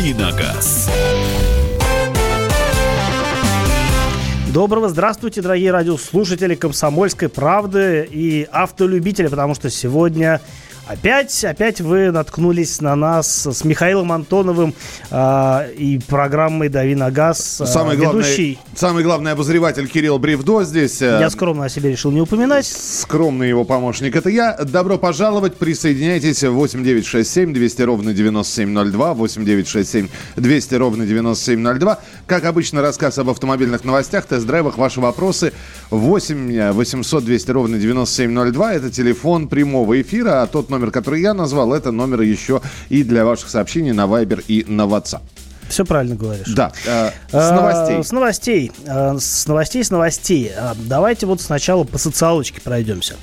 «Давиногаз». Доброго здравствуйте, дорогие радиослушатели «Комсомольской правды» и автолюбители, потому что сегодня Опять, опять вы наткнулись на нас с Михаилом Антоновым э, и программой «Дави на газ». Э, самый, ведущий. главный, самый главный обозреватель Кирилл Бревдо здесь. Э, я скромно о себе решил не упоминать. Скромный его помощник. Это я. Добро пожаловать. Присоединяйтесь. 8967 200 ровно 9702. 8967 200 ровно 9702. Как обычно, рассказ об автомобильных новостях, тест-драйвах. Ваши вопросы 8 800 200 ровно 9702. Это телефон прямого эфира, а тот номер номер, который я назвал, это номер еще и для ваших сообщений на Viber и на WhatsApp. Все правильно говоришь. Да. Э, с новостей. Э, с новостей. Э, с новостей, с новостей. Э, давайте вот сначала по социалочке пройдемся.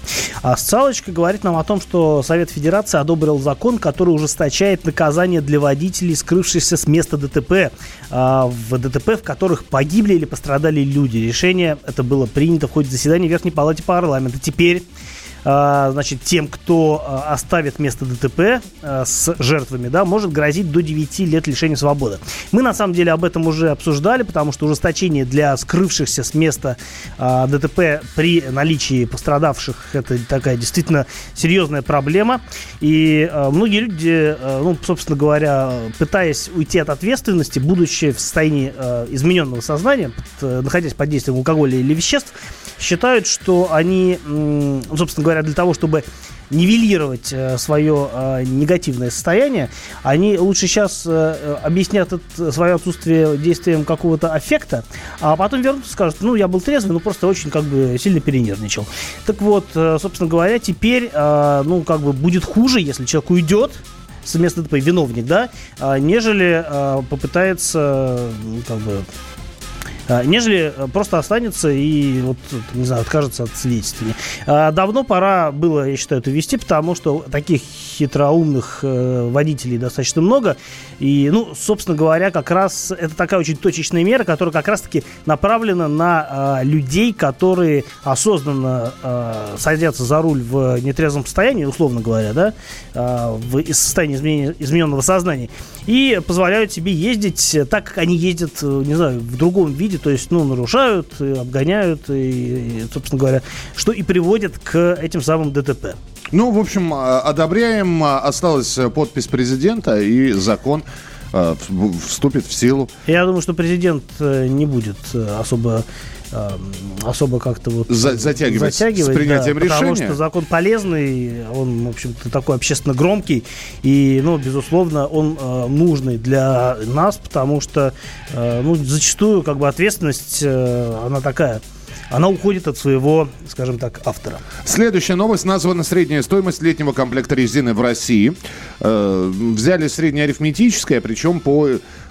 А социалочка говорит нам о том, что Совет Федерации одобрил закон, который ужесточает наказание для водителей, скрывшихся с места ДТП, в ДТП, в которых погибли или пострадали люди. Решение это было принято в ходе заседания Верхней Палаты парламента. Теперь а, значит, тем, кто а, оставит место ДТП а, с жертвами, да, может грозить до 9 лет лишения свободы. Мы, на самом деле, об этом уже обсуждали, потому что ужесточение для скрывшихся с места ДТП при наличии пострадавших – это такая действительно серьезная проблема. И многие люди, ну, собственно говоря, пытаясь уйти от ответственности, будучи в состоянии измененного сознания, находясь под действием алкоголя или веществ, считают, что они, собственно говоря, для того, чтобы нивелировать э, свое э, негативное состояние, они лучше сейчас э, объяснят свое отсутствие действием какого-то аффекта, а потом вернутся и скажут, ну, я был трезвый, но просто очень как бы сильно перенервничал. Так вот, собственно говоря, теперь, ну, как бы будет хуже, если человек уйдет, с места ДТП, виновник, да, нежели попытается, как бы, нежели э, просто останется и, вот, не знаю, откажется от свидетельствования. А, давно пора было, я считаю, это ввести, потому что таких хитроумных э, водителей достаточно много. И, ну, собственно говоря, как раз это такая очень точечная мера, которая как раз-таки направлена на э, людей, которые осознанно э, садятся за руль в нетрезвом состоянии, условно говоря, да, э, в состоянии изменения, измененного сознания, и позволяют себе ездить так, как они ездят, не знаю, в другом виде, то есть, ну, нарушают, обгоняют, и, и, собственно говоря, что и приводит к этим самым ДТП. Ну, в общем, а, одобряем. А, осталась подпись президента, и закон а, вступит в силу. Я думаю, что президент э, не будет э, особо особо как-то вот За, затягивать, затягивать с принятием да, решения. Потому что закон полезный, он, в общем-то, такой общественно громкий, и, ну, безусловно, он э, нужный для нас, потому что, э, ну, зачастую, как бы, ответственность, э, она такая – она уходит от своего, скажем так, автора. Следующая новость названа «Средняя стоимость летнего комплекта резины в России». Э, взяли среднеарифметическое, причем по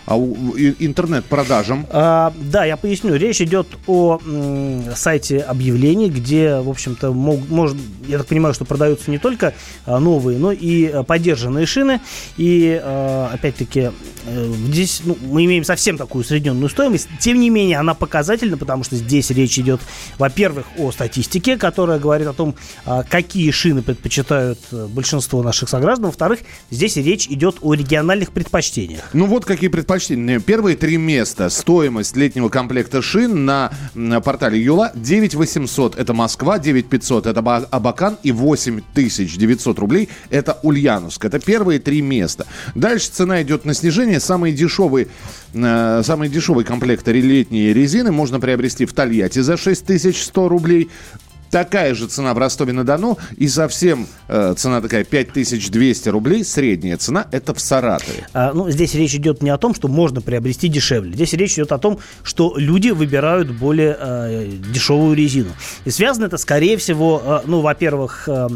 интернет-продажам. А, да, я поясню. Речь идет о м, сайте объявлений, где, в общем-то, мог, может, я так понимаю, что продаются не только а, новые, но и а, поддержанные шины. И, а, опять-таки, а, здесь ну, мы имеем совсем такую усредненную стоимость. Тем не менее, она показательна, потому что здесь речь идет, во-первых, о статистике, которая говорит о том, а, какие шины предпочитают э, большинство наших сограждан. Во-вторых, здесь речь идет о региональных предпочтениях. Ну вот какие предпочтения предпочтение. Первые три места. Стоимость летнего комплекта шин на, на портале Юла 9 800 это Москва, 9 500 это Абакан и 8 900 рублей это Ульяновск. Это первые три места. Дальше цена идет на снижение. Самые дешевые, э, самые дешевые комплекты летней резины можно приобрести в Тольятти за 6100 рублей. Такая же цена в Ростове-на-Дону. И совсем э, цена такая 5200 рублей. Средняя цена это в Саратове. А, ну, здесь речь идет не о том, что можно приобрести дешевле. Здесь речь идет о том, что люди выбирают более э, дешевую резину. И связано это, скорее всего, э, ну, во-первых, э,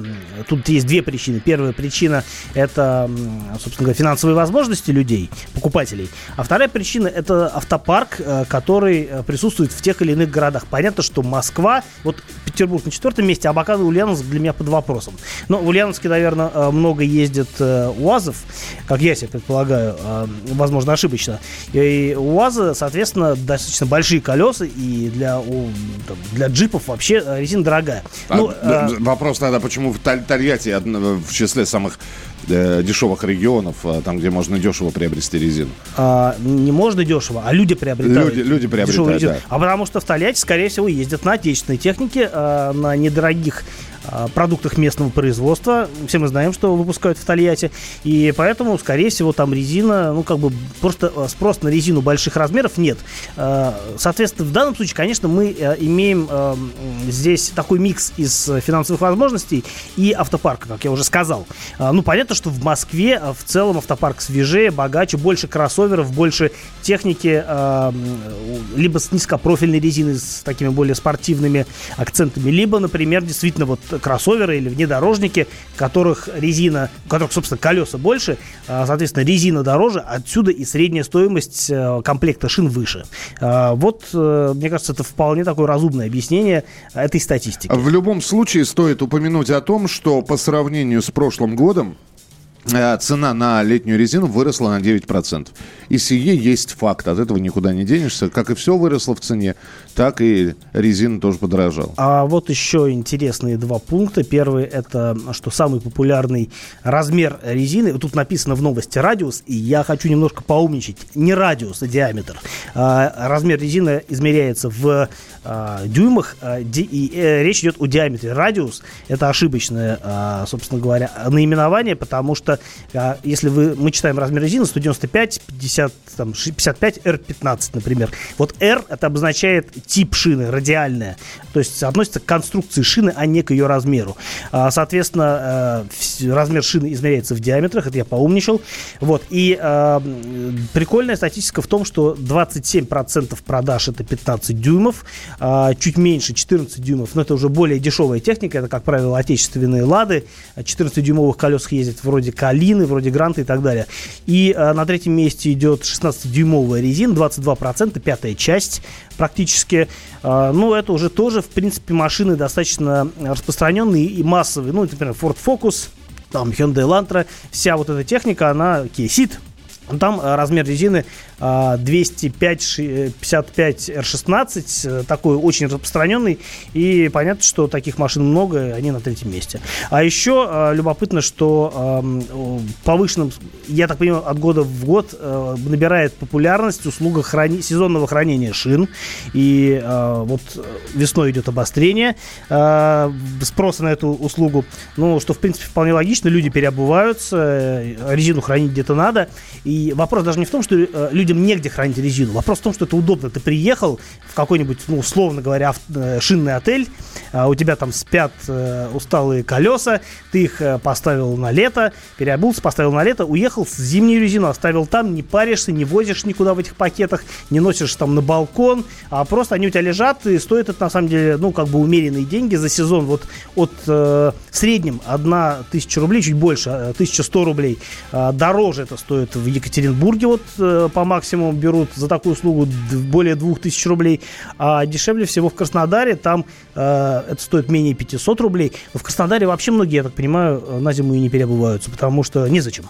тут есть две причины. Первая причина это, собственно говоря, финансовые возможности людей, покупателей. А вторая причина это автопарк, э, который э, присутствует в тех или иных городах. Понятно, что Москва, вот Петербург на четвертом месте, а Абакан и Ульяновск для меня под вопросом. Но в Ульяновске, наверное, э, много ездит э, УАЗов, как я себе предполагаю, э, возможно, ошибочно. И УАЗы, соответственно, достаточно большие колеса, и для, для джипов вообще резина дорогая. А, ну, вопрос тогда, почему в Тольятти в числе самых э, дешевых регионов, э, там, где можно дешево приобрести резину? А, не можно дешево, а люди приобретают. Люди, люди приобретают, да. А потому что в Тольятти, скорее всего, ездят на отечественной технике, э, на недорогих продуктах местного производства. Все мы знаем, что выпускают в Тольятти. И поэтому, скорее всего, там резина, ну, как бы просто спрос на резину больших размеров нет. Соответственно, в данном случае, конечно, мы имеем здесь такой микс из финансовых возможностей и автопарка, как я уже сказал. Ну, понятно, что в Москве в целом автопарк свежее, богаче, больше кроссоверов, больше техники, либо с низкопрофильной резиной, с такими более спортивными акцентами, либо, например, действительно вот кроссоверы или внедорожники, которых резина, у которых, собственно, колеса больше, а, соответственно, резина дороже, отсюда и средняя стоимость э, комплекта шин выше. А, вот, э, мне кажется, это вполне такое разумное объяснение этой статистики. В любом случае стоит упомянуть о том, что по сравнению с прошлым годом цена на летнюю резину выросла на 9%. И сие есть факт. От этого никуда не денешься. Как и все выросло в цене, так и резина тоже подорожала. А вот еще интересные два пункта. Первый это, что самый популярный размер резины. Тут написано в новости радиус, и я хочу немножко поумничать. Не радиус, а диаметр. А, размер резины измеряется в а, дюймах, а, ди, и э, речь идет о диаметре. Радиус это ошибочное, а, собственно говоря, наименование, потому что а, если вы, мы читаем размер резины 195, 50, там, 55, R15, например. Вот R это обозначает тип шины, радиальная. То есть относится к конструкции шины, а не к ее размеру. А, соответственно, э, размер шины измеряется в диаметрах, это я поумничал. Вот. И э, прикольная статистика в том, что 27% продаж это 15 дюймов, э, чуть меньше 14 дюймов, но это уже более дешевая техника, это, как правило, отечественные лады. 14-дюймовых колес ездят вроде Калины, вроде Гранта и так далее. И э, на третьем месте идет 16-дюймовая резина, 22%, пятая часть практически. Э, ну, это уже тоже, в принципе, машины достаточно распространенные и массовые. Ну, например, Ford Focus, там Hyundai Elantra, вся вот эта техника, она Ceed, там э, размер резины 205 R16, э, такой очень распространенный, и понятно, что таких машин много, они на третьем месте. А еще э, любопытно, что повышенным, я так понимаю, от года в год набирает популярность услуга храни, сезонного хранения шин, и вот весной идет обострение спроса на эту услугу, ну, что, в принципе, вполне логично, люди переобуваются, резину хранить где-то надо, и вопрос даже не в том, что э, людям негде хранить резину. Вопрос в том, что это удобно. Ты приехал в какой-нибудь, ну, условно говоря, в, э, шинный отель, э, у тебя там спят э, усталые колеса, ты их э, поставил на лето, переобулся, поставил на лето, уехал с зимнюю резину, оставил там, не паришься, не возишь никуда в этих пакетах, не носишь там на балкон, а просто они у тебя лежат, и стоит это на самом деле, ну, как бы умеренные деньги за сезон. Вот от э, среднем одна тысяча рублей, чуть больше, 1100 рублей. Э, дороже это стоит в Екатеринбурге Екатеринбурге вот э, по максимуму берут за такую услугу более 2000 рублей, а дешевле всего в Краснодаре, там э, это стоит менее 500 рублей. Но в Краснодаре вообще многие, я так понимаю, э, на зиму и не переобуваются, потому что незачем.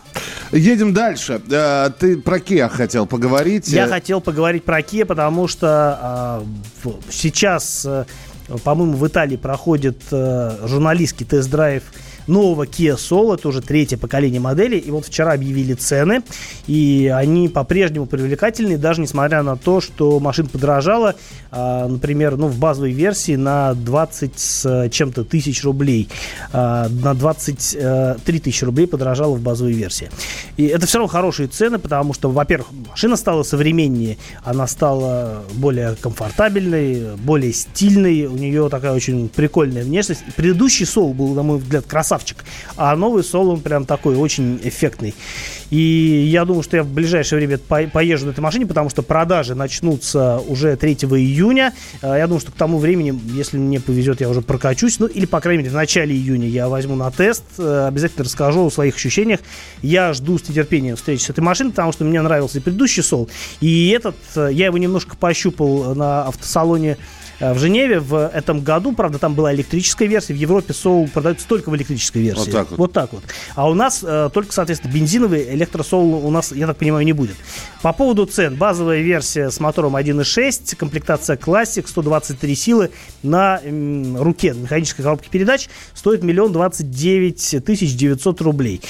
Едем дальше. Э, ты про Kia хотел поговорить? Я хотел поговорить про Kia, потому что э, сейчас, э, по-моему, в Италии проходит э, журналистский тест-драйв нового Kia Soul, это уже третье поколение модели, и вот вчера объявили цены, и они по-прежнему привлекательны, даже несмотря на то, что машина подорожала, а, например, ну, в базовой версии на 20 с чем-то тысяч рублей, а, на 23 э, тысячи рублей подорожала в базовой версии. И это все равно хорошие цены, потому что, во-первых, машина стала современнее, она стала более комфортабельной, более стильной, у нее такая очень прикольная внешность. Предыдущий Soul был, на мой взгляд, красавчик красавчик. А новый Сол, он прям такой очень эффектный. И я думаю, что я в ближайшее время по поезжу на этой машине, потому что продажи начнутся уже 3 июня. А, я думаю, что к тому времени, если мне повезет, я уже прокачусь. Ну, или, по крайней мере, в начале июня я возьму на тест. Э, обязательно расскажу о своих ощущениях. Я жду с нетерпением встречи с этой машиной, потому что мне нравился и предыдущий Сол. И этот, э, я его немножко пощупал на автосалоне в Женеве в этом году, правда, там была электрическая версия, в Европе Soul продается только в электрической версии. Вот так вот. Вот так вот. А у нас э, только, соответственно, бензиновый электросоул у нас, я так понимаю, не будет. По поводу цен. Базовая версия с мотором 1.6, комплектация Classic, 123 силы на м, руке механической коробки передач стоит миллион двадцать девять тысяч девятьсот рублей.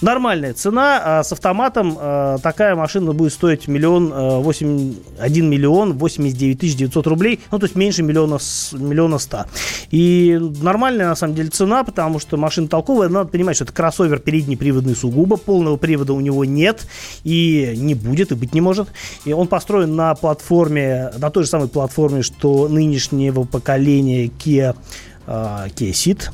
Нормальная цена. А с автоматом а, такая машина будет стоить миллион, а, 8, 1 миллион 89 тысяч 900 рублей. Ну, то есть меньше миллиона, миллиона 100. И нормальная, на самом деле, цена, потому что машина толковая. Надо понимать, что это кроссовер переднеприводный сугубо. Полного привода у него нет и не будет, и быть не может. И он построен на платформе, на той же самой платформе, что нынешнего поколения Kia, uh, Kia Ceed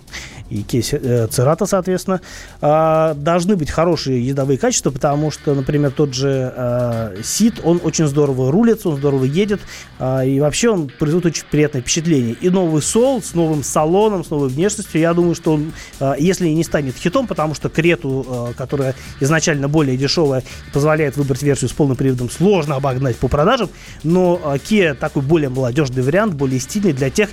и кейс э, Церата, соответственно, э, должны быть хорошие ездовые качества, потому что, например, тот же э, Сид, он очень здорово рулится, он здорово едет, э, и вообще он производит очень приятное впечатление. И новый Сол с новым салоном, с новой внешностью, я думаю, что он, если не станет хитом, потому что Крету, которая изначально более дешевая, позволяет выбрать версию с полным приводом, сложно обогнать по продажам, но Kia такой более молодежный вариант, более стильный для тех,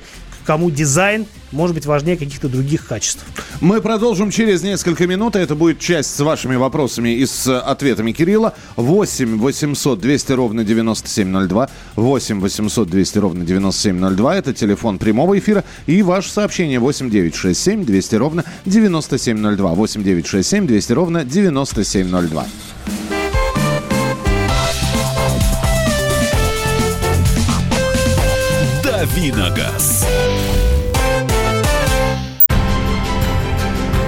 кому дизайн может быть важнее каких-то других качеств. Мы продолжим через несколько минут. Это будет часть с вашими вопросами и с ответами Кирилла. 8 800 200 ровно 9702. 8 800 200 ровно 9702. Это телефон прямого эфира. И ваше сообщение 8 967 200 ровно 9702. 8 967 200 ровно 9702. Давиногаз.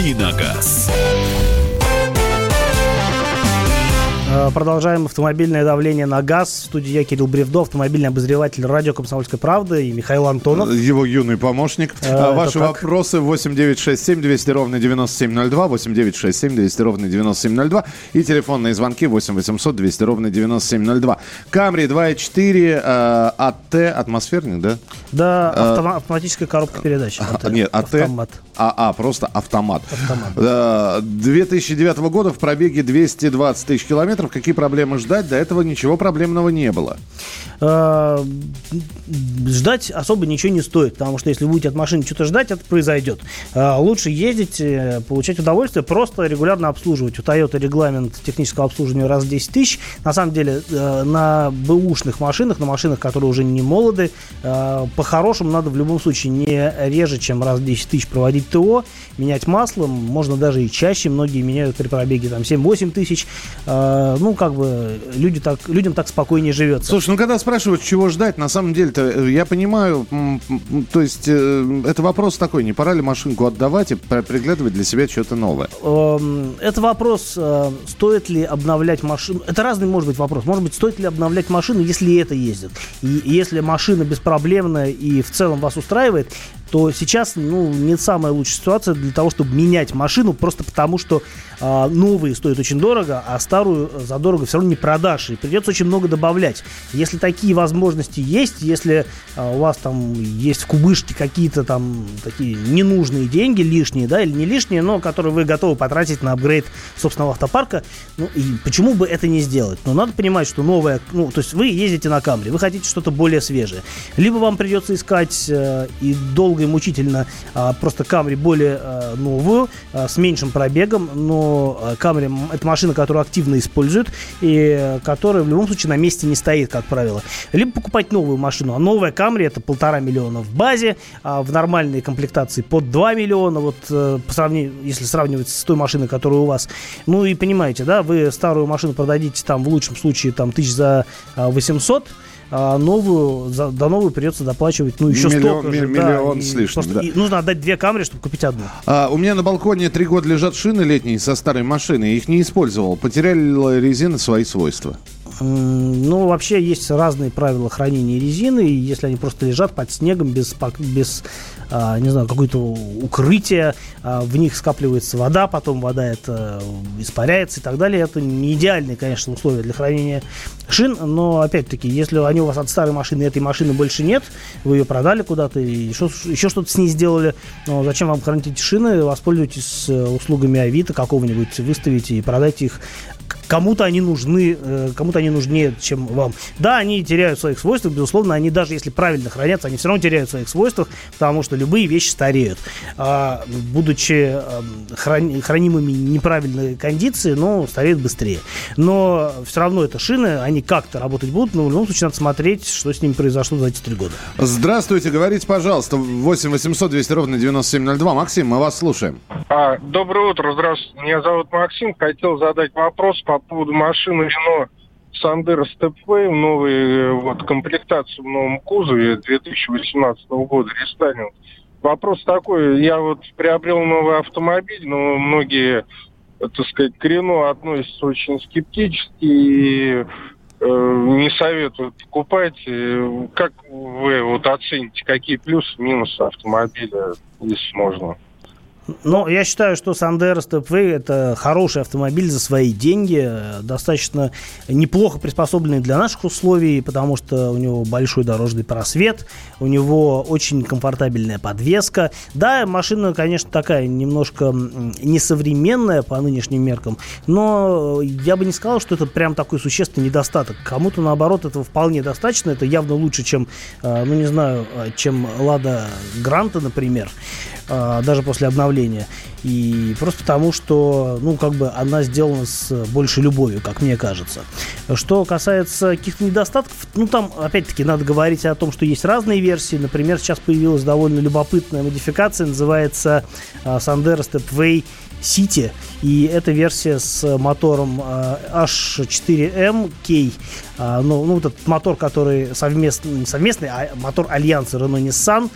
Давиногаз. Продолжаем автомобильное давление на газ. В студии я, Кирилл Бревдо, автомобильный обозреватель радио «Комсомольская правда» и Михаил Антонов. Его юный помощник. А, Ваши вопросы 8967 200 ровно 9702, 8967 200 ровно 9702 и телефонные звонки 8 800 200 ровно 9702. Камри 2.4 э, АТ, атмосферник, да? Да, а, автом, автоматическая коробка передач. АТ, нет, АТ, автомат. АА, просто автомат. автомат. 2009 года в пробеге 220 тысяч километров какие проблемы ждать? До этого ничего проблемного не было. А, ждать особо ничего не стоит, потому что если будете от машины что-то ждать, это произойдет. А, лучше ездить, э, получать удовольствие, просто регулярно обслуживать. У Toyota регламент технического обслуживания раз в 10 тысяч. На самом деле, э, на бэушных машинах, на машинах, которые уже не молоды, э, по-хорошему надо в любом случае не реже, чем раз в 10 тысяч проводить ТО, менять масло, можно даже и чаще, многие меняют при пробеге там 7-8 тысяч. Ну, как бы люди так, людям так спокойнее живется. Слушай, ну когда спрашивают, чего ждать, на самом деле-то э, я понимаю, то есть э, это вопрос такой, не пора ли машинку отдавать и приглядывать для себя что-то новое? Эм, это вопрос, э, стоит ли обновлять машину. Это разный может быть вопрос. Может быть, стоит ли обновлять машину, если это ездит. И если машина беспроблемная и в целом вас устраивает, то сейчас ну, не самая лучшая ситуация для того, чтобы менять машину, просто потому что э, новые стоят очень дорого, а старую задорого все равно не продашь, и придется очень много добавлять. Если такие возможности есть, если э, у вас там есть в кубышке какие-то там такие ненужные деньги, лишние, да, или не лишние, но которые вы готовы потратить на апгрейд собственного автопарка, ну и почему бы это не сделать? Но надо понимать, что новое, ну, то есть вы ездите на Камри, вы хотите что-то более свежее. Либо вам придется искать э, и долго долго и мучительно а, просто Камри более а, новую, а, с меньшим пробегом, но Камри это машина, которую активно используют и которая в любом случае на месте не стоит, как правило. Либо покупать новую машину, а новая Камри это полтора миллиона в базе, а в нормальной комплектации под 2 миллиона, вот э, по сравнению, если сравнивать с той машиной, которая у вас. Ну и понимаете, да, вы старую машину продадите там в лучшем случае там тысяч за 800, а новую, за, до новую придется доплачивать, ну, еще миллион, столько же. Миллион да, с лишним, да. нужно отдать две камеры, чтобы купить одну. А, у меня на балконе три года лежат шины летние со старой машины, их не использовал. Потеряли резины свои свойства. Ну, вообще есть разные правила хранения резины. И если они просто лежат под снегом без, без не знаю, какое-то укрытие, а, в них скапливается вода, потом вода это испаряется и так далее. Это не идеальные, конечно, условия для хранения шин, но опять-таки, если они у вас от старой машины, этой машины больше нет, вы ее продали куда-то и еще, еще что-то с ней сделали, но зачем вам хранить эти шины, воспользуйтесь э, услугами Авито какого-нибудь, выставите и продайте их кому-то они нужны, э, кому-то они нужнее, чем вам. Да, они теряют своих свойствах, безусловно, они даже если правильно хранятся, они все равно теряют своих свойствах, потому что любые вещи стареют. А, будучи храни, хранимыми неправильной кондиции, ну, стареют быстрее. Но все равно это шины, они как-то работать будут, но в любом случае надо смотреть, что с ними произошло за эти три года. Здравствуйте, говорите, пожалуйста, 8 800 200 ровно 9702. Максим, мы вас слушаем. А, доброе утро, здравствуйте. Меня зовут Максим. Хотел задать вопрос по поводу машины Renault Sandero Stepway в новой э, вот, комплектации в новом кузове 2018 года рестайлинг. Вопрос такой, я вот приобрел новый автомобиль, но многие, так сказать, к Renault относятся очень скептически и э, не советуют покупать. Как вы вот оцените, какие плюсы, минусы автомобиля, если можно? Но я считаю, что Сандеро Stepway это хороший автомобиль за свои деньги, достаточно неплохо приспособленный для наших условий, потому что у него большой дорожный просвет, у него очень комфортабельная подвеска. Да, машина, конечно, такая немножко несовременная по нынешним меркам, но я бы не сказал, что это прям такой существенный недостаток. Кому-то, наоборот, этого вполне достаточно. Это явно лучше, чем, э, ну, не знаю, э, чем Лада Гранта, например. Даже после обновления. И просто потому, что, ну, как бы она сделана с большей любовью, как мне кажется. Что касается каких-то недостатков, ну, там, опять-таки, надо говорить о том, что есть разные версии. Например, сейчас появилась довольно любопытная модификация, называется uh, Sandero Stepway City. И эта версия с мотором H4M K. Ну, ну, вот этот мотор, который совместный, совместный а мотор Альянса Renault-Nissan.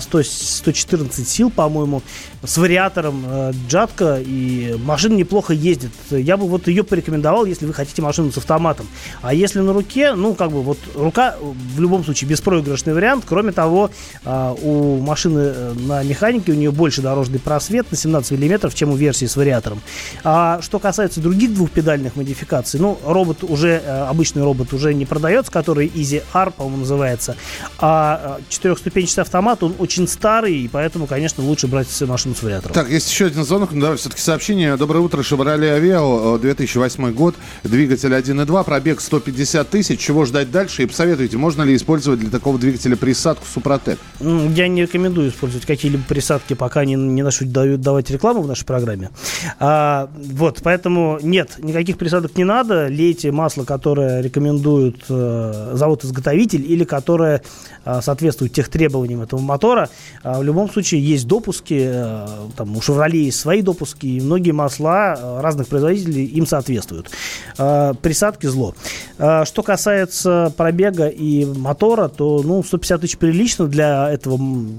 100, 114 сил, по-моему, с вариатором э, Джатка. И машина неплохо ездит. Я бы вот ее порекомендовал, если вы хотите машину с автоматом. А если на руке, ну, как бы вот рука в любом случае беспроигрышный вариант. Кроме того, у машины на механике у нее больше дорожный просвет на 17 мм, чем у версии с вариатором. А что касается других двухпедальных модификаций, ну, робот уже, э, обычный робот уже не продается, который Easy R, по-моему, называется. А э, четырехступенчатый автомат, он очень старый, и поэтому, конечно, лучше брать машину с вариатором. Так, есть еще один звонок, но давай все-таки сообщение. Доброе утро, Chevrolet Aveo, 2008 год, двигатель 1.2, пробег 150 тысяч. Чего ждать дальше? И посоветуйте, можно ли использовать для такого двигателя присадку Супротек? Я не рекомендую использовать какие-либо присадки, пока не, не начнут давать рекламу в нашей программе. А, вот, поэтому нет, никаких присадок не надо. Лейте масло, которое рекомендует э, завод-изготовитель или которое э, соответствует тех требованиям этого мотора. А, в любом случае есть допуски, э, там у Chevrolet есть свои допуски, и многие масла разных производителей им соответствуют. Присадки зло. Что касается пробега и мотора, то ну, 150 тысяч прилично для, этого,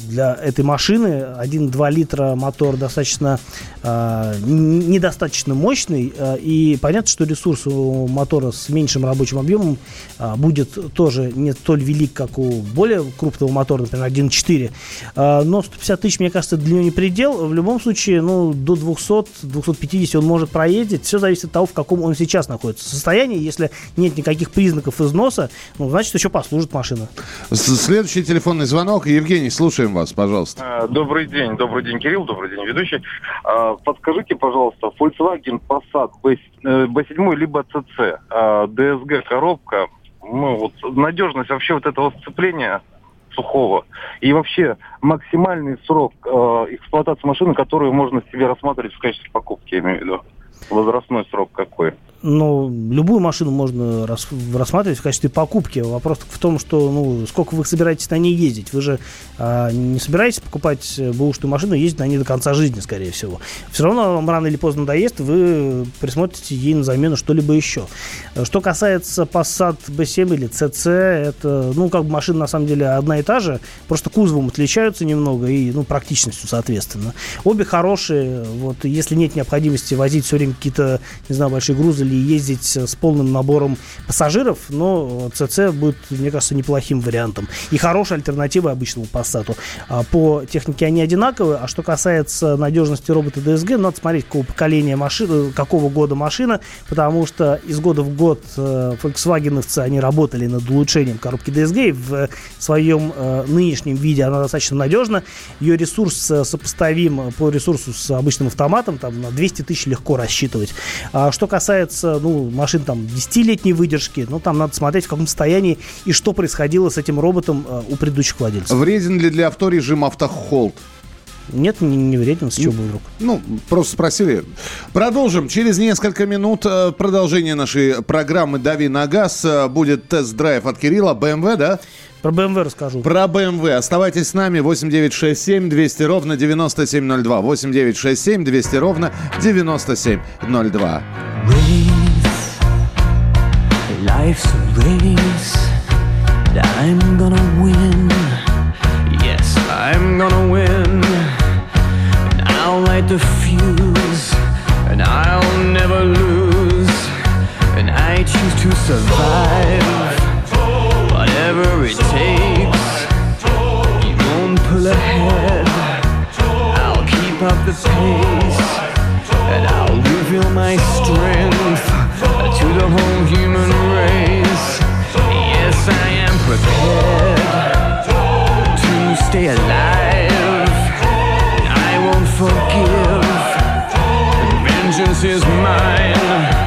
для этой машины. 1,2 литра мотор достаточно недостаточно мощный, и понятно, что ресурс у мотора с меньшим рабочим объемом э, будет тоже не столь велик, как у более крупного мотора, например, 1.4. Э, но 150 тысяч, мне кажется, для него не предел. В любом случае, ну, до 200-250 он может проездить. Все зависит от того, в каком он сейчас находится состоянии. Если нет никаких признаков износа, ну, значит, еще послужит машина. Следующий телефонный звонок. Евгений, слушаем вас, пожалуйста. Добрый день. Добрый день, Кирилл. Добрый день, ведущий. Подскажите, пожалуйста, Volkswagen Passat B7 э, либо CC, DSG а, коробка, ну вот надежность вообще вот этого сцепления сухого и вообще максимальный срок э, эксплуатации машины, которую можно себе рассматривать в качестве покупки, я имею в виду. Возрастной срок какой? Ну, любую машину можно рас, рассматривать в качестве покупки. Вопрос в том, что, ну, сколько вы собираетесь на ней ездить. Вы же а, не собираетесь покупать бэушную машину и ездить на ней до конца жизни, скорее всего. Все равно вам рано или поздно надоест, вы присмотрите ей на замену что-либо еще. Что касается Passat B7 или CC, это, ну, как бы машина на самом деле одна и та же, просто кузовом отличаются немного и, ну, практичностью, соответственно. Обе хорошие, вот, если нет необходимости возить все время какие-то, не знаю, большие грузы или ездить с полным набором пассажиров, но ЦЦ будет, мне кажется, неплохим вариантом. И хорошей альтернативой обычному Passat. А, по технике они одинаковые, а что касается надежности робота DSG, надо смотреть, какого поколения машины, какого года машина, потому что из года в год э, Volkswagenовцы, они работали над улучшением коробки DSG, и в своем э, нынешнем виде она достаточно надежна, ее ресурс э, сопоставим по ресурсу с обычным автоматом, там на 200 тысяч легко рассчитывать. А что касается ну, машин там 10-летней выдержки, ну там надо смотреть в каком состоянии и что происходило с этим роботом э, у предыдущих владельцев. Вреден ли для авто режим автохолд? Нет, не, не вреден, с чего бы вдруг? Ну, просто спросили. Продолжим. Через несколько минут э, продолжение нашей программы «Дави на газ». Э, будет тест-драйв от Кирилла. BMW, да? Про BMW расскажу. Про BMW. Оставайтесь с нами. 8967 200 ровно 9702. 8967 200 ровно 9702. Life's a race. I'm gonna win. Yes, I'm gonna win. And I'll light the fuse. And I'll never lose. And I choose to survive. It takes. You won't pull ahead. I'll keep up the pace, and I'll reveal my strength to the whole human race. Yes, I am prepared to stay alive. I won't forgive. Vengeance is mine,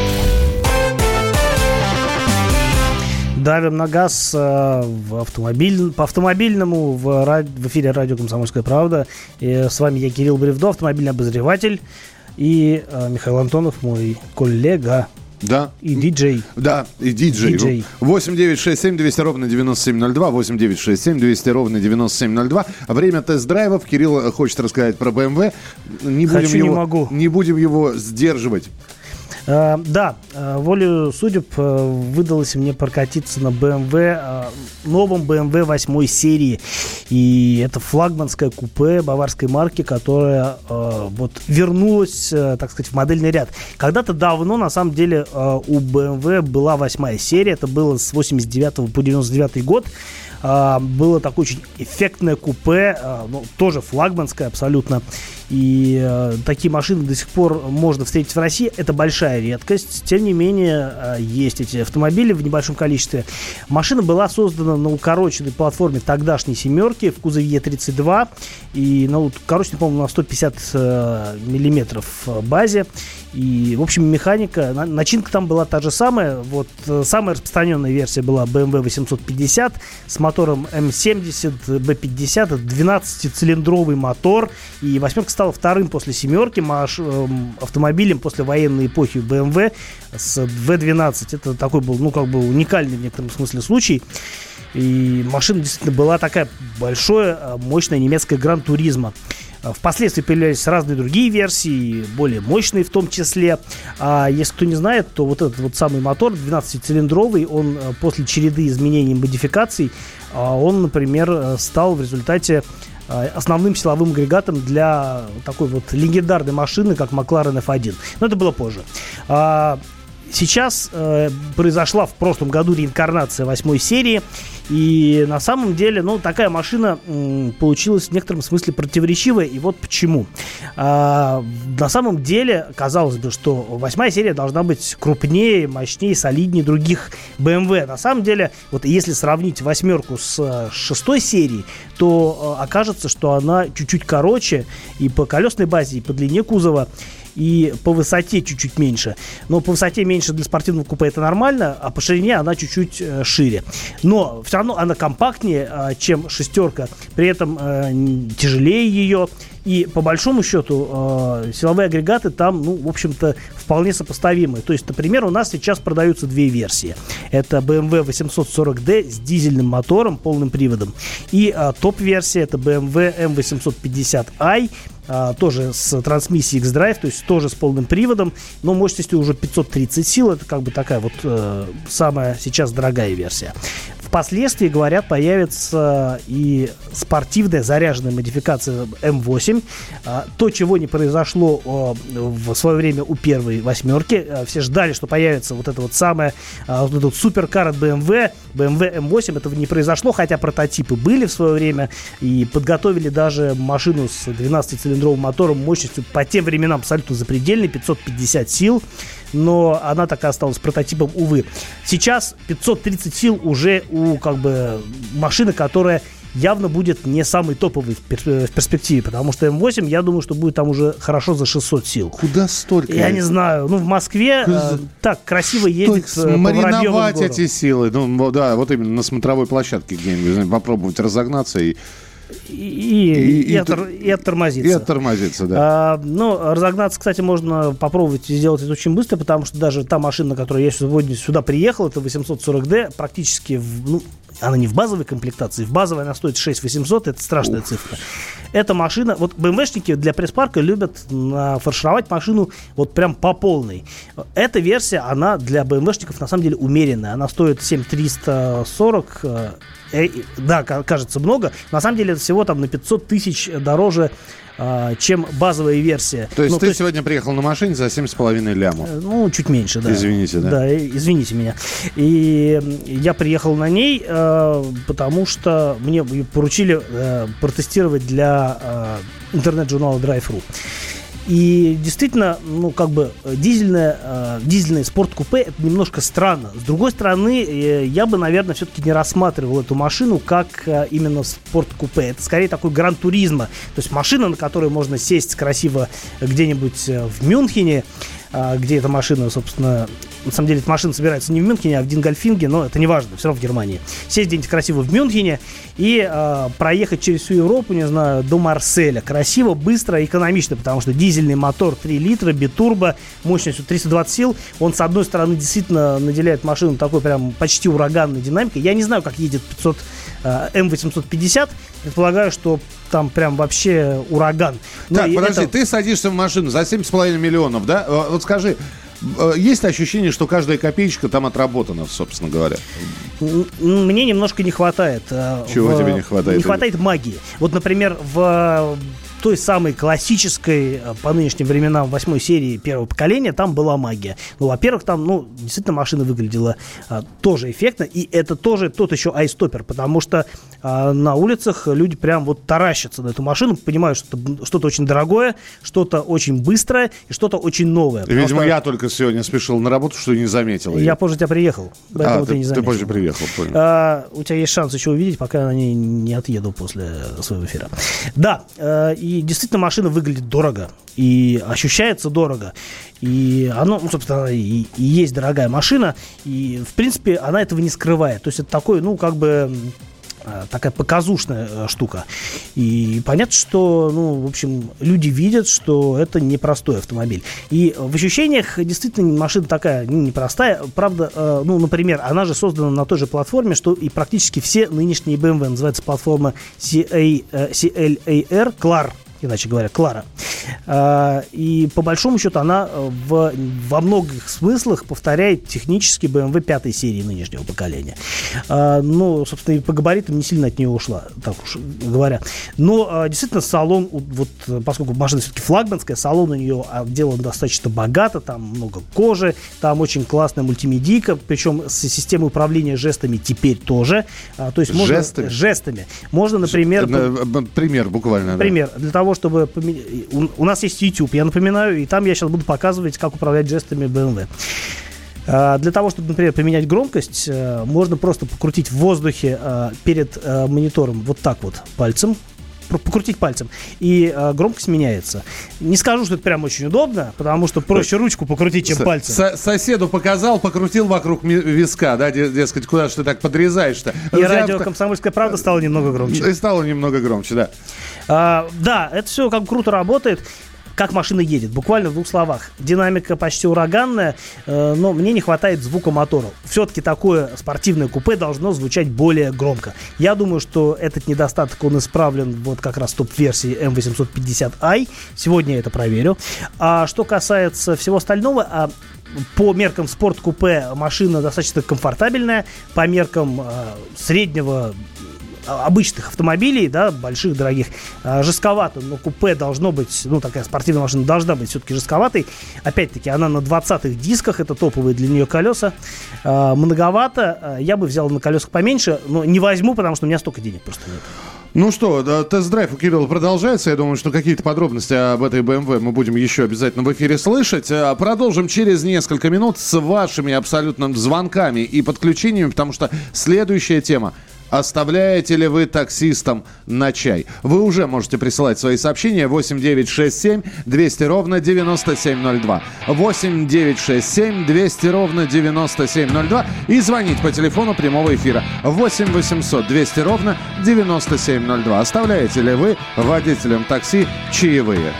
Давим на газ э, в автомобиль, по автомобильному в, в эфире радио «Комсомольская правда». И с вами я, Кирилл Бревдо, автомобильный обозреватель. И э, Михаил Антонов, мой коллега. Да. И диджей. Да, и диджей. диджей. 8 9 6 7 200 ровно 9702. 8 9 6 7 200 ровно 9702. Время тест-драйвов. Кирилл хочет рассказать про BMW. Не будем Хочу, его, не могу. Не будем его сдерживать. Э, да, э, волю судеб э, выдалось мне прокатиться на BMW, новом BMW 8 серии. И это флагманское купе баварской марки, которая вот вернулась, так сказать, в модельный ряд. Когда-то давно, на самом деле, у BMW была восьмая серия. Это было с 89 по 99 год. Было такое очень эффектное купе, ну, тоже флагманское абсолютно. И э, такие машины до сих пор можно встретить в России. Это большая редкость. Тем не менее, э, есть эти автомобили в небольшом количестве. Машина была создана на укороченной платформе тогдашней семерки в кузове Е32. И на укороченной, по-моему, на 150 э, миллиметров базе. И, в общем, механика, начинка там была та же самая. Вот э, самая распространенная версия была BMW 850 с мотором M70 B50. Это 12-цилиндровый мотор. И восьмерка стала вторым после семерки маш, эм, автомобилем после военной эпохи BMW с V12. Это такой был, ну, как бы уникальный в некотором смысле случай. И машина действительно была такая большая, э, мощная немецкая гран-туризма. Впоследствии появлялись разные другие версии, более мощные в том числе. А если кто не знает, то вот этот вот самый мотор 12-цилиндровый, он э, после череды изменений и модификаций, он, например, э, стал в результате э, основным силовым агрегатом для такой вот легендарной машины, как McLaren F1. Но это было позже. Сейчас э, произошла в прошлом году реинкарнация восьмой серии. И на самом деле, ну, такая машина м, получилась в некотором смысле противоречивая. И вот почему. А, на самом деле, казалось бы, что восьмая серия должна быть крупнее, мощнее, солиднее других BMW. На самом деле, вот если сравнить восьмерку с э, шестой серией, то э, окажется, что она чуть-чуть короче и по колесной базе, и по длине кузова и по высоте чуть-чуть меньше. Но по высоте меньше для спортивного купе это нормально, а по ширине она чуть-чуть э, шире. Но все равно она компактнее, э, чем шестерка, при этом э, тяжелее ее. И по большому счету э, силовые агрегаты там, ну, в общем-то, вполне сопоставимы. То есть, например, у нас сейчас продаются две версии. Это BMW 840D с дизельным мотором, полным приводом. И э, топ-версия это BMW M850i а, тоже с трансмиссией X-Drive, то есть тоже с полным приводом, но мощностью уже 530 сил, это как бы такая вот э, самая сейчас дорогая версия. Впоследствии, говорят, появится и спортивная заряженная модификация М8. А, то, чего не произошло в свое время у первой восьмерки. А, все ждали, что появится вот это вот самое, а, вот этот суперкар от BMW, BMW M8. Этого не произошло, хотя прототипы были в свое время. И подготовили даже машину с 12-цилиндровым мотором мощностью по тем временам абсолютно запредельной, 550 сил но она так и осталась прототипом, увы. Сейчас 530 сил уже у как бы машины, которая явно будет не самый топовый в, перспективе, потому что М8, я думаю, что будет там уже хорошо за 600 сил. Куда столько? Я не знаю. Ну, в Москве э, так красиво ездить Что, э, Мариновать эти силы. Ну, да, вот именно на смотровой площадке где-нибудь попробовать разогнаться и и, и, и, оттор, и оттормозиться. И оттормозиться, да. А, ну, разогнаться, кстати, можно попробовать сделать это очень быстро, потому что даже та машина, на которой я сегодня сюда приехал, это 840D, практически, в, ну, она не в базовой комплектации, в базовой она стоит 6800, это страшная Ух. цифра. Эта машина, вот БМВшники для пресс-парка любят фаршировать машину вот прям по полной. Эта версия, она для БМВшников на самом деле умеренная, она стоит 7340 э, да, кажется много. На самом деле это всего там на 500 тысяч дороже чем базовая версия. То есть ну, ты то сегодня приехал на машине за 7,5 лямов? Э, ну, чуть меньше, да. Извините, да? Да, извините меня. И я приехал на ней, э, потому что мне поручили э, протестировать для интернет-журнала Drive.ru. И действительно, ну, как бы дизельное, э, дизельное спорткупе это немножко странно. С другой стороны, э, я бы, наверное, все-таки не рассматривал эту машину как э, именно спорткупе. Это скорее такой гран-туризма. То есть машина, на которой можно сесть красиво где-нибудь э, в Мюнхене, э, где эта машина, собственно, на самом деле эта машина собирается не в Мюнхене, а в Дингольфинге, но это не важно, все равно в Германии. Сесть где-нибудь красиво в Мюнхене и э, проехать через всю Европу, не знаю, до Марселя. Красиво, быстро, экономично, потому что дизельный мотор 3 литра, битурбо, мощностью 320 сил. Он, с одной стороны, действительно наделяет машину такой прям почти ураганной динамикой. Я не знаю, как едет 500 э, М850. Предполагаю, что там прям вообще ураган. Но так, подожди, это... ты садишься в машину за 7,5 миллионов, да? Вот скажи, э, есть ощущение, что каждая копеечка там отработана, собственно говоря? Мне немножко не хватает. Э, Чего в... тебе не хватает? Не хватает магии. Вот, например, в той самой классической э, по нынешним временам восьмой серии первого поколения там была магия. Ну, во-первых, там, ну, действительно машина выглядела а, тоже эффектно, и это тоже тот еще айстопер, потому что а, на улицах люди прям вот таращатся на эту машину, понимают, что что-то очень дорогое, что-то очень быстрое и что-то очень новое. Видимо, что... я только сегодня спешил на работу, что не заметил. Я позже тебя приехал, поэтому а, ты, ты не заметил. Ты позже приехал, понял. А, у тебя есть шанс еще увидеть, пока они не отъеду после своего эфира. Да, э, и действительно машина выглядит дорого. И ощущается дорого. И оно, ну, собственно, и, и есть дорогая машина. И, в принципе, она этого не скрывает. То есть это такой, ну, как бы такая показушная э, штука. И понятно, что, ну, в общем, люди видят, что это непростой автомобиль. И в ощущениях действительно машина такая ну, непростая. Правда, э, ну, например, она же создана на той же платформе, что и практически все нынешние BMW. Называется платформа CA, CLAR, CLAR иначе говоря, Клара. А, и по большому счету она э, в, во многих смыслах повторяет технически BMW пятой серии нынешнего поколения. А, ну, собственно, и по габаритам не сильно от нее ушла, так уж говоря. Но а, действительно салон, вот поскольку машина все-таки флагманская, салон у нее отделан достаточно богато, там много кожи, там очень классная мультимедийка, причем с системой управления жестами теперь тоже. То есть можно, жестами? Жестами. Можно, например... Пример буквально. Пример. Да. Для того, того, чтобы... У, нас есть YouTube, я напоминаю, и там я сейчас буду показывать, как управлять жестами BMW. А, для того, чтобы, например, поменять громкость, э, можно просто покрутить в воздухе э, перед э, монитором вот так вот пальцем, покрутить пальцем, и э, громкость меняется. Не скажу, что это прям очень удобно, потому что проще ручку покрутить, чем пальцем. Соседу показал, покрутил вокруг виска, да, дескать, куда же ты так подрезаешь-то. И радио «Комсомольская правда» стало немного громче. И стало немного громче, да. А, да, это все как круто работает как машина едет. Буквально в двух словах. Динамика почти ураганная, э, но мне не хватает звука мотора. Все-таки такое спортивное купе должно звучать более громко. Я думаю, что этот недостаток, он исправлен вот как раз топ-версии M850i. Сегодня я это проверю. А что касается всего остального, а по меркам спорт-купе машина достаточно комфортабельная, по меркам э, среднего обычных автомобилей, да, больших, дорогих, а, жестковато, но купе должно быть, ну, такая спортивная машина должна быть все-таки жестковатой. Опять-таки, она на 20-х дисках, это топовые для нее колеса. Э, многовато, я бы взял на колесах поменьше, но не возьму, потому что у меня столько денег просто нет. Ну что, да, тест-драйв у Кирилла продолжается. Я думаю, что какие-то подробности об этой BMW мы будем еще обязательно в эфире слышать. Продолжим через несколько минут с вашими абсолютно звонками и подключениями, потому что следующая тема Оставляете ли вы таксистам на чай? Вы уже можете присылать свои сообщения 8967 200 ровно 9702. 8967 200 ровно 9702 и звонить по телефону прямого эфира 8 800 200 ровно 9702. Оставляете ли вы водителям такси чаевые?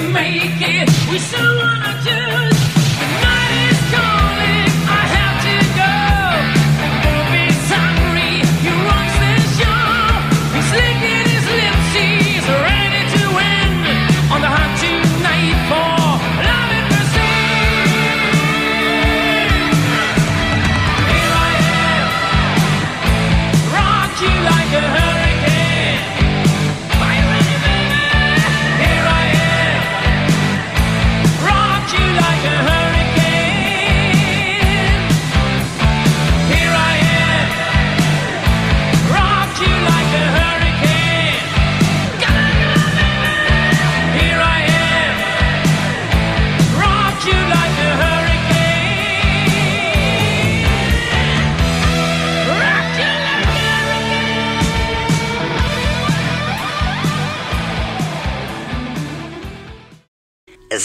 make it. We still wanna do.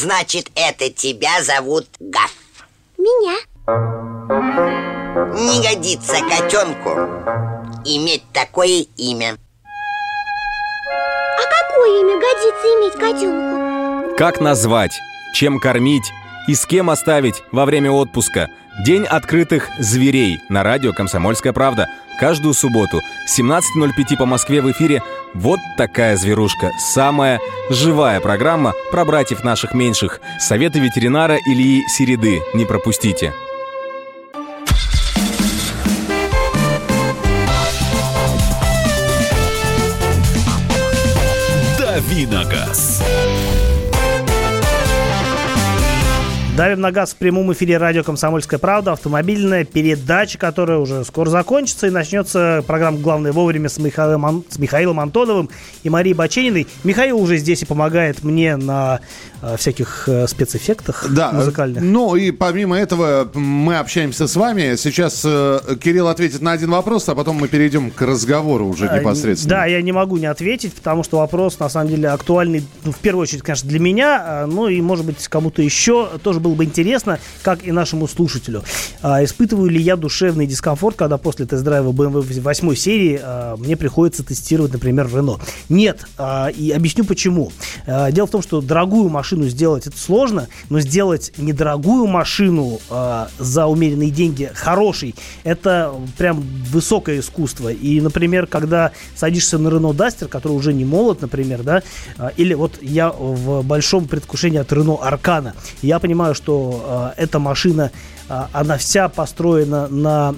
Значит, это тебя зовут Гаф. Меня. Не годится котенку иметь такое имя. А какое имя годится иметь котенку? Как назвать, чем кормить и с кем оставить во время отпуска. День открытых зверей на радио «Комсомольская правда». Каждую субботу 17.05 по Москве в эфире «Вот такая зверушка». Самая живая программа про братьев наших меньших. Советы ветеринара Ильи Середы. Не пропустите. «Давиногаз». Давим на газ в прямом эфире радио «Комсомольская правда». Автомобильная передача, которая уже скоро закончится. И начнется программа «Главное вовремя» с Михаилом, с Михаилом Антоновым и Марией Бачениной. Михаил уже здесь и помогает мне на всяких э, спецэффектах Да, музыкальных. ну и помимо этого мы общаемся с вами. Сейчас э, Кирилл ответит на один вопрос, а потом мы перейдем к разговору уже непосредственно. Да, я не могу не ответить, потому что вопрос, на самом деле, актуальный, ну, в первую очередь, конечно, для меня, ну и, может быть, кому-то еще тоже было бы интересно, как и нашему слушателю. А, Испытываю ли я душевный дискомфорт, когда после тест-драйва BMW 8 серии мне приходится тестировать, например, Renault? Нет, а, и объясню почему. Дело в том, что дорогую машину сделать это сложно, но сделать недорогую машину а, за умеренные деньги хорошей, это прям высокое искусство. И, например, когда садишься на Renault Duster, который уже не молод, например, да, а, или вот я в большом предвкушении от Renault Аркана, я понимаю, что а, эта машина она вся построена на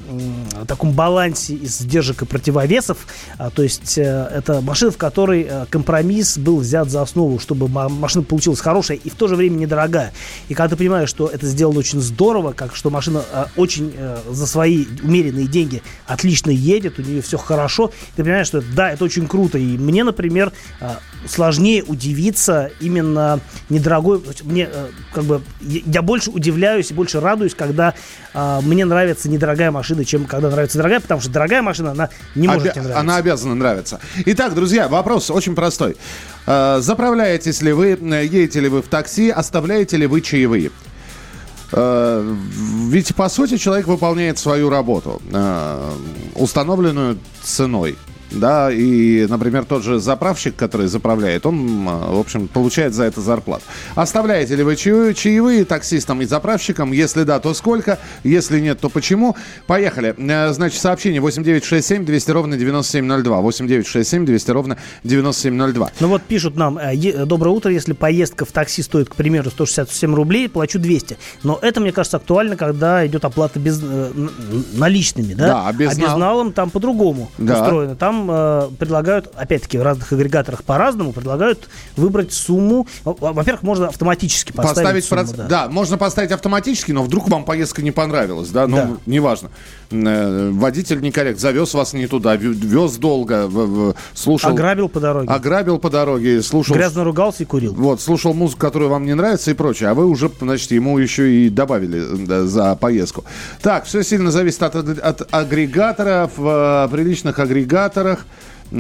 таком балансе из сдержек и противовесов. А, то есть э, это машина, в которой э, компромисс был взят за основу, чтобы ма- машина получилась хорошая и в то же время недорогая. И когда ты понимаешь, что это сделано очень здорово, как что машина э, очень за свои умеренные деньги отлично едет, у нее все хорошо, ты понимаешь, что да, это очень круто. И мне, например, сложнее удивиться именно недорогой. Мне э, как бы я больше удивляюсь и больше радуюсь, когда э, мне нравится недорогая машина, чем когда нравится дорогая, потому что дорогая машина, она не может Обя- тебе нравиться. Она обязана нравиться. Итак, друзья, вопрос очень простой. Э, Заправляетесь ли вы, э, едете ли вы в такси, оставляете ли вы чаевые? Э, Ведь, по сути, человек выполняет свою работу, установленную ценой. Да, и, например, тот же заправщик, который заправляет, он, э, в общем, получает за это зарплату. Оставляете ли вы чаевые, таксистам и заправщикам? Если да, то сколько? Если нет, то почему? Поехали. Э, Значит, сообщение 8967 200 ровно 9702. 8967 200 ровно 9702. Ну вот пишут нам, э, е- доброе утро, если поездка в такси стоит, к примеру, 167 рублей, плачу 200. Но это, мне кажется, актуально, когда идет оплата без, э, наличными, да? Да, а безнал- безналом там по-другому Да. устроено. Там э, предлагают, опять-таки, в разных агрегаторах по-разному, предлагают выбрать сумму. Во- Во-первых, можно автоматически поставить, Поставить сумму, проц- да. да. можно поставить автоматически, но вдруг вам поездка не понравилась, да, ну, Да. неважно. Э, Водитель некоррект, завез вас не туда, вез долго, в- в- слушал... Ограбил по дороге. Ограбил по дороге, слушал... Грязно ругался и курил. Вот, слушал музыку, которая вам не нравится и прочее, а вы уже, значит, ему еще и добавили да, за поездку. Так, все сильно зависит от, от агрегаторов, э, агрегаторах.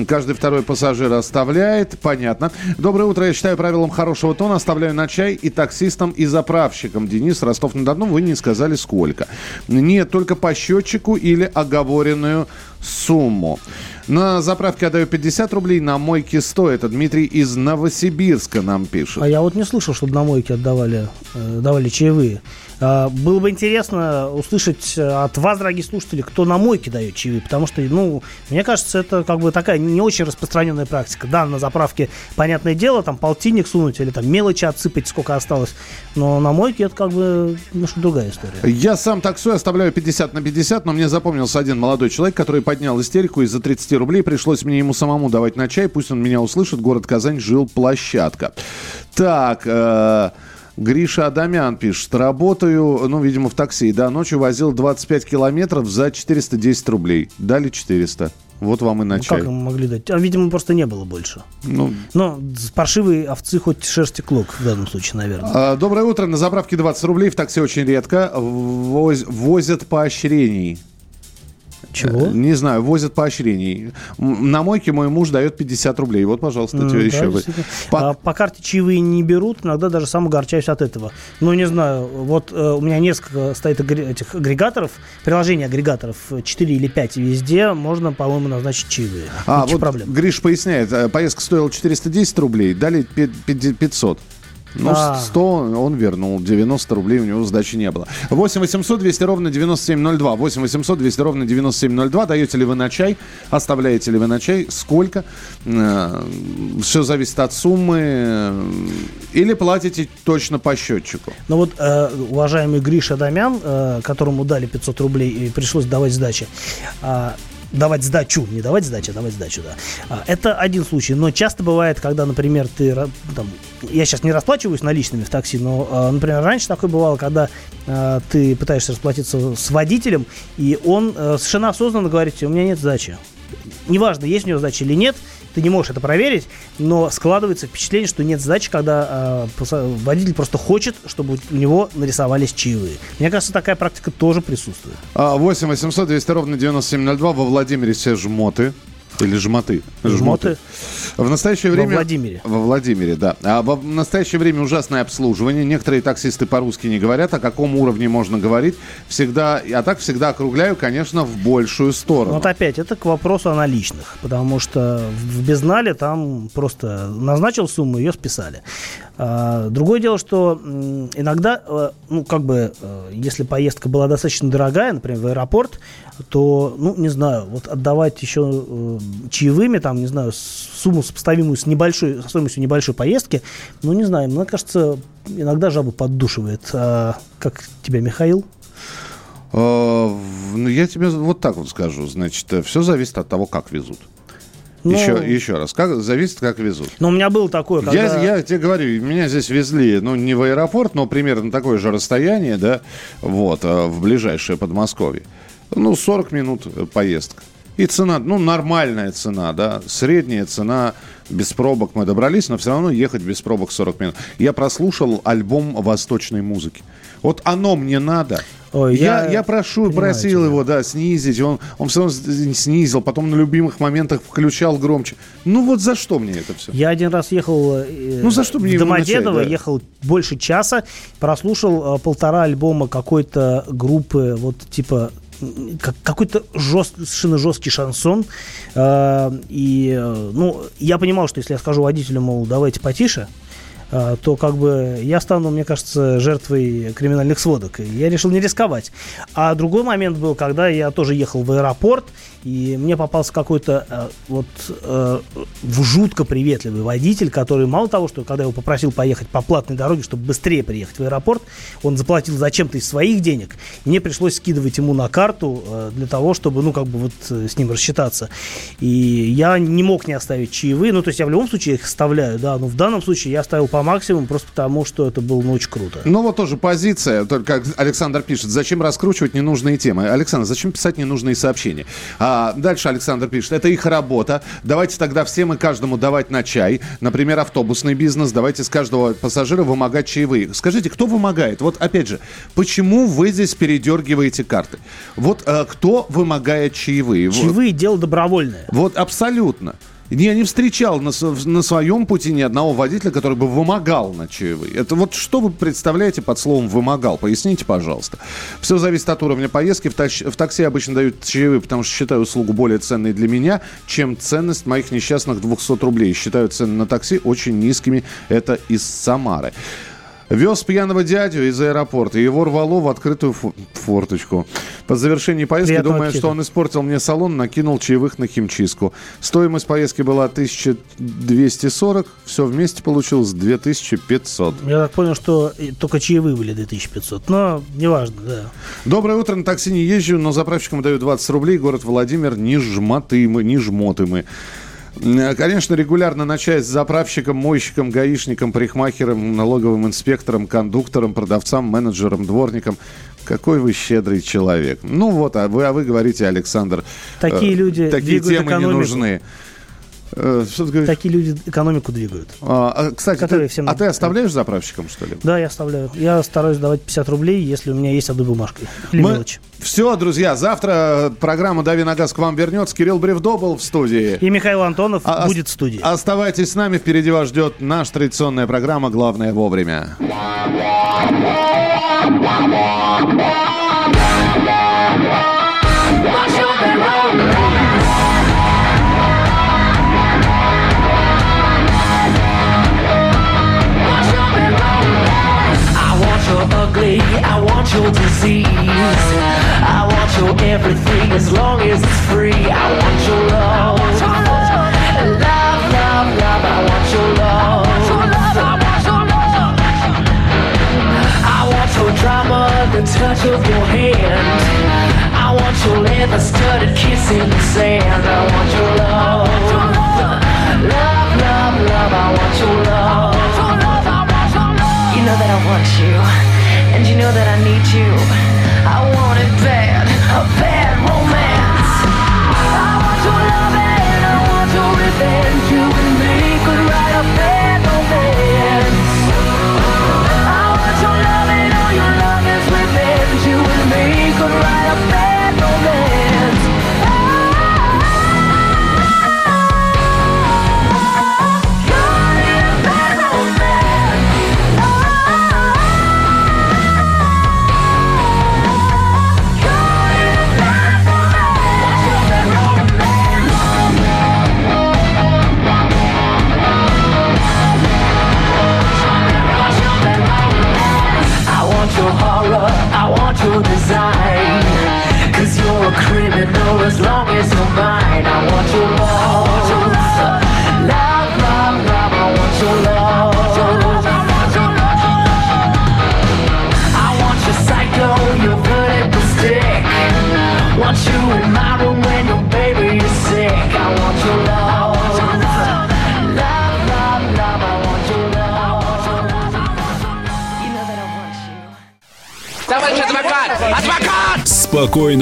Каждый второй пассажир оставляет. Понятно. Доброе утро. Я считаю правилом хорошего тона. Оставляю на чай и таксистам, и заправщикам. Денис, Ростов-на-Дону. Вы не сказали, сколько. Нет, только по счетчику или оговоренную сумму. На заправке отдаю 50 рублей, на мойке 100. Это Дмитрий из Новосибирска нам пишет. А я вот не слышал, чтобы на мойке отдавали, э, давали чаевые. А, Было бы интересно услышать э, от вас, дорогие слушатели, кто на мойке дает чаевые, потому что, ну, мне кажется, это как бы такая не очень распространенная практика. Да, на заправке, понятное дело, там полтинник сунуть или там мелочи отсыпать, сколько осталось, но на мойке это как бы немножко другая история. Я сам таксую, оставляю 50 на 50, но мне запомнился один молодой человек, который поднял истерику из-за 30 рублей. Пришлось мне ему самому давать на чай, пусть он меня услышит. Город Казань, жил площадка. Так, э, Гриша Адамян пишет. Работаю, ну, видимо, в такси. Да, ночью возил 25 километров за 410 рублей. Дали 400. Вот вам и на Ну, как им могли дать? А, видимо, просто не было больше. Ну, Но с паршивой овцы хоть шерсти клок в данном случае, наверное. А, Доброе утро. На заправке 20 рублей. В такси очень редко. Воз- возят поощрений. Чего? Не знаю, возят поощрений. На мойке мой муж дает 50 рублей. Вот, пожалуйста, mm, тебе да, еще. По... А, по карте чаевые не берут, иногда даже сам огорчаюсь от этого. Ну, не знаю, вот э, у меня несколько стоит этих агрегаторов, приложений агрегаторов, 4 или 5 везде, можно, по-моему, назначить чаевые. А, вот проблем. Гриш поясняет, э, поездка стоила 410 рублей, дали 500. Ну, а. 100 он вернул, 90 рублей у него сдачи не было. 8 800 200 ровно 9702. 8 800 200 ровно 9702. Даете ли вы на чай? Оставляете ли вы на чай? Сколько? Э, Все зависит от суммы. Или платите точно по счетчику? Ну вот, э, уважаемый Гриша Дамян, э, которому дали 500 рублей и пришлось давать сдачи, а, давать сдачу, не давать сдачу, а давать сдачу, да. А, это один случай, но часто бывает, когда, например, ты, там, я сейчас не расплачиваюсь наличными в такси, но, а, например, раньше такое бывало, когда а, ты пытаешься расплатиться с водителем, и он совершенно осознанно говорит, у меня нет сдачи. Неважно, есть у него сдача или нет, ты не можешь это проверить, но складывается впечатление, что нет задачи, когда э, водитель просто хочет, чтобы у него нарисовались чаевые. Мне кажется, такая практика тоже присутствует. 8 800 200 ровно 9702 во Владимире все жмоты. Или жмоты. Жмоты. В настоящее время... Во Владимире. Во Владимире, да. А в настоящее время ужасное обслуживание. Некоторые таксисты по-русски не говорят. О каком уровне можно говорить. Всегда... А так всегда округляю, конечно, в большую сторону. Вот опять, это к вопросу о наличных. Потому что в безнале там просто назначил сумму, ее списали. А, другое дело, что иногда, э, ну, как бы, э, если поездка была достаточно дорогая, например, в аэропорт, то, ну, не знаю, вот отдавать еще э, чаевыми, там, не знаю, сумму сопоставимую с небольшой, с стоимостью небольшой поездки, ну, не знаю, мне кажется, иногда жабу поддушивает. А, как тебя, Михаил? А, ну, я тебе вот так вот скажу. Значит, все зависит от того, как везут. Ну, еще, еще раз, как, зависит, как везут. Ну, у меня было такое, когда... Я, я тебе говорю, меня здесь везли, ну, не в аэропорт, но примерно такое же расстояние, да, вот, а в ближайшее Подмосковье. Ну, 40 минут поездка. И цена, ну, нормальная цена, да, средняя цена, без пробок мы добрались, но все равно ехать без пробок 40 минут. Я прослушал альбом восточной музыки. Вот оно мне надо. Ой, я, я, я прошу, просил тебя. его, да, снизить. Он, он все равно снизил, потом на любимых моментах включал громче. Ну вот за что мне это все? Я один раз ехал э, ну, за что мне в Домодедово, начать, да? ехал больше часа, прослушал э, полтора альбома какой-то группы, вот типа какой-то жест, совершенно жесткий шансон. Э, и, ну, я понимал, что если я скажу водителю, мол, давайте потише, э, то как бы я стану, мне кажется, жертвой криминальных сводок. И я решил не рисковать. А другой момент был, когда я тоже ехал в аэропорт, и мне попался какой-то э, вот э, жутко приветливый водитель, который мало того, что когда я его попросил поехать по платной дороге, чтобы быстрее приехать в аэропорт, он заплатил зачем-то из своих денег. Мне пришлось скидывать ему на карту э, для того, чтобы, ну, как бы вот э, с ним рассчитаться. И я не мог не оставить чаевые. Ну, то есть я в любом случае их оставляю, да, но в данном случае я оставил по максимуму просто потому, что это было ну, очень круто. Ну, вот тоже позиция, только как Александр пишет, зачем раскручивать ненужные темы? Александр, зачем писать ненужные сообщения? А а, дальше Александр пишет, это их работа. Давайте тогда всем и каждому давать на чай. Например, автобусный бизнес. Давайте с каждого пассажира вымогать чаевые. Скажите, кто вымогает? Вот опять же, почему вы здесь передергиваете карты? Вот а, кто вымогает чаевые? Чаевые вот. дело добровольное. Вот абсолютно. Я не встречал на, на своем пути ни одного водителя, который бы вымогал на чаевые. Это вот что вы представляете под словом «вымогал»? Поясните, пожалуйста. Все зависит от уровня поездки. В, тач, в такси обычно дают чаевые, потому что считаю услугу более ценной для меня, чем ценность моих несчастных 200 рублей. Считаю цены на такси очень низкими. Это из Самары. Вез пьяного дядю из аэропорта. Его рвало в открытую форточку. По завершении поездки, Приятного думая, что он испортил мне салон, накинул чаевых на химчистку. Стоимость поездки была 1240. Все вместе получилось 2500. Я так понял, что только чаевые были 2500. Но неважно, да. Доброе утро. На такси не езжу, но заправщикам даю 20 рублей. Город Владимир. Не жмоты мы, не жмоты мы. Э, конечно, регулярно начать с заправщиком, мойщиком, гаишником, парикмахером, налоговым инспектором, кондуктором, продавцам, менеджером, дворником. Какой вы щедрый человек. Ну вот, а вы, а вы говорите, Александр, такие э, люди такие темы экономику. не нужны. Э, что ты Такие люди экономику двигают. А, а кстати, ты, всем... а ты оставляешь заправщикам, что ли? Да, я оставляю. Я стараюсь давать 50 рублей, если у меня есть одной бумажкой. Или Мы... мелочь. Все, друзья, завтра программа «Дави на газ» к вам вернется. Кирилл Бревдо был в студии. И Михаил Антонов а, будет в студии. Оставайтесь с нами, впереди вас ждет наша традиционная программа «Главное вовремя». Ugly. I want your disease. I want your everything as long as it's free. I want your love. Love, love, love. I want your love. I want your drama, the touch of your hand. I want your leather studded kiss in the sand. I want your love. Love, love, love. I want your love. You know that I want you. And you know that I need you. I want it bad, a bad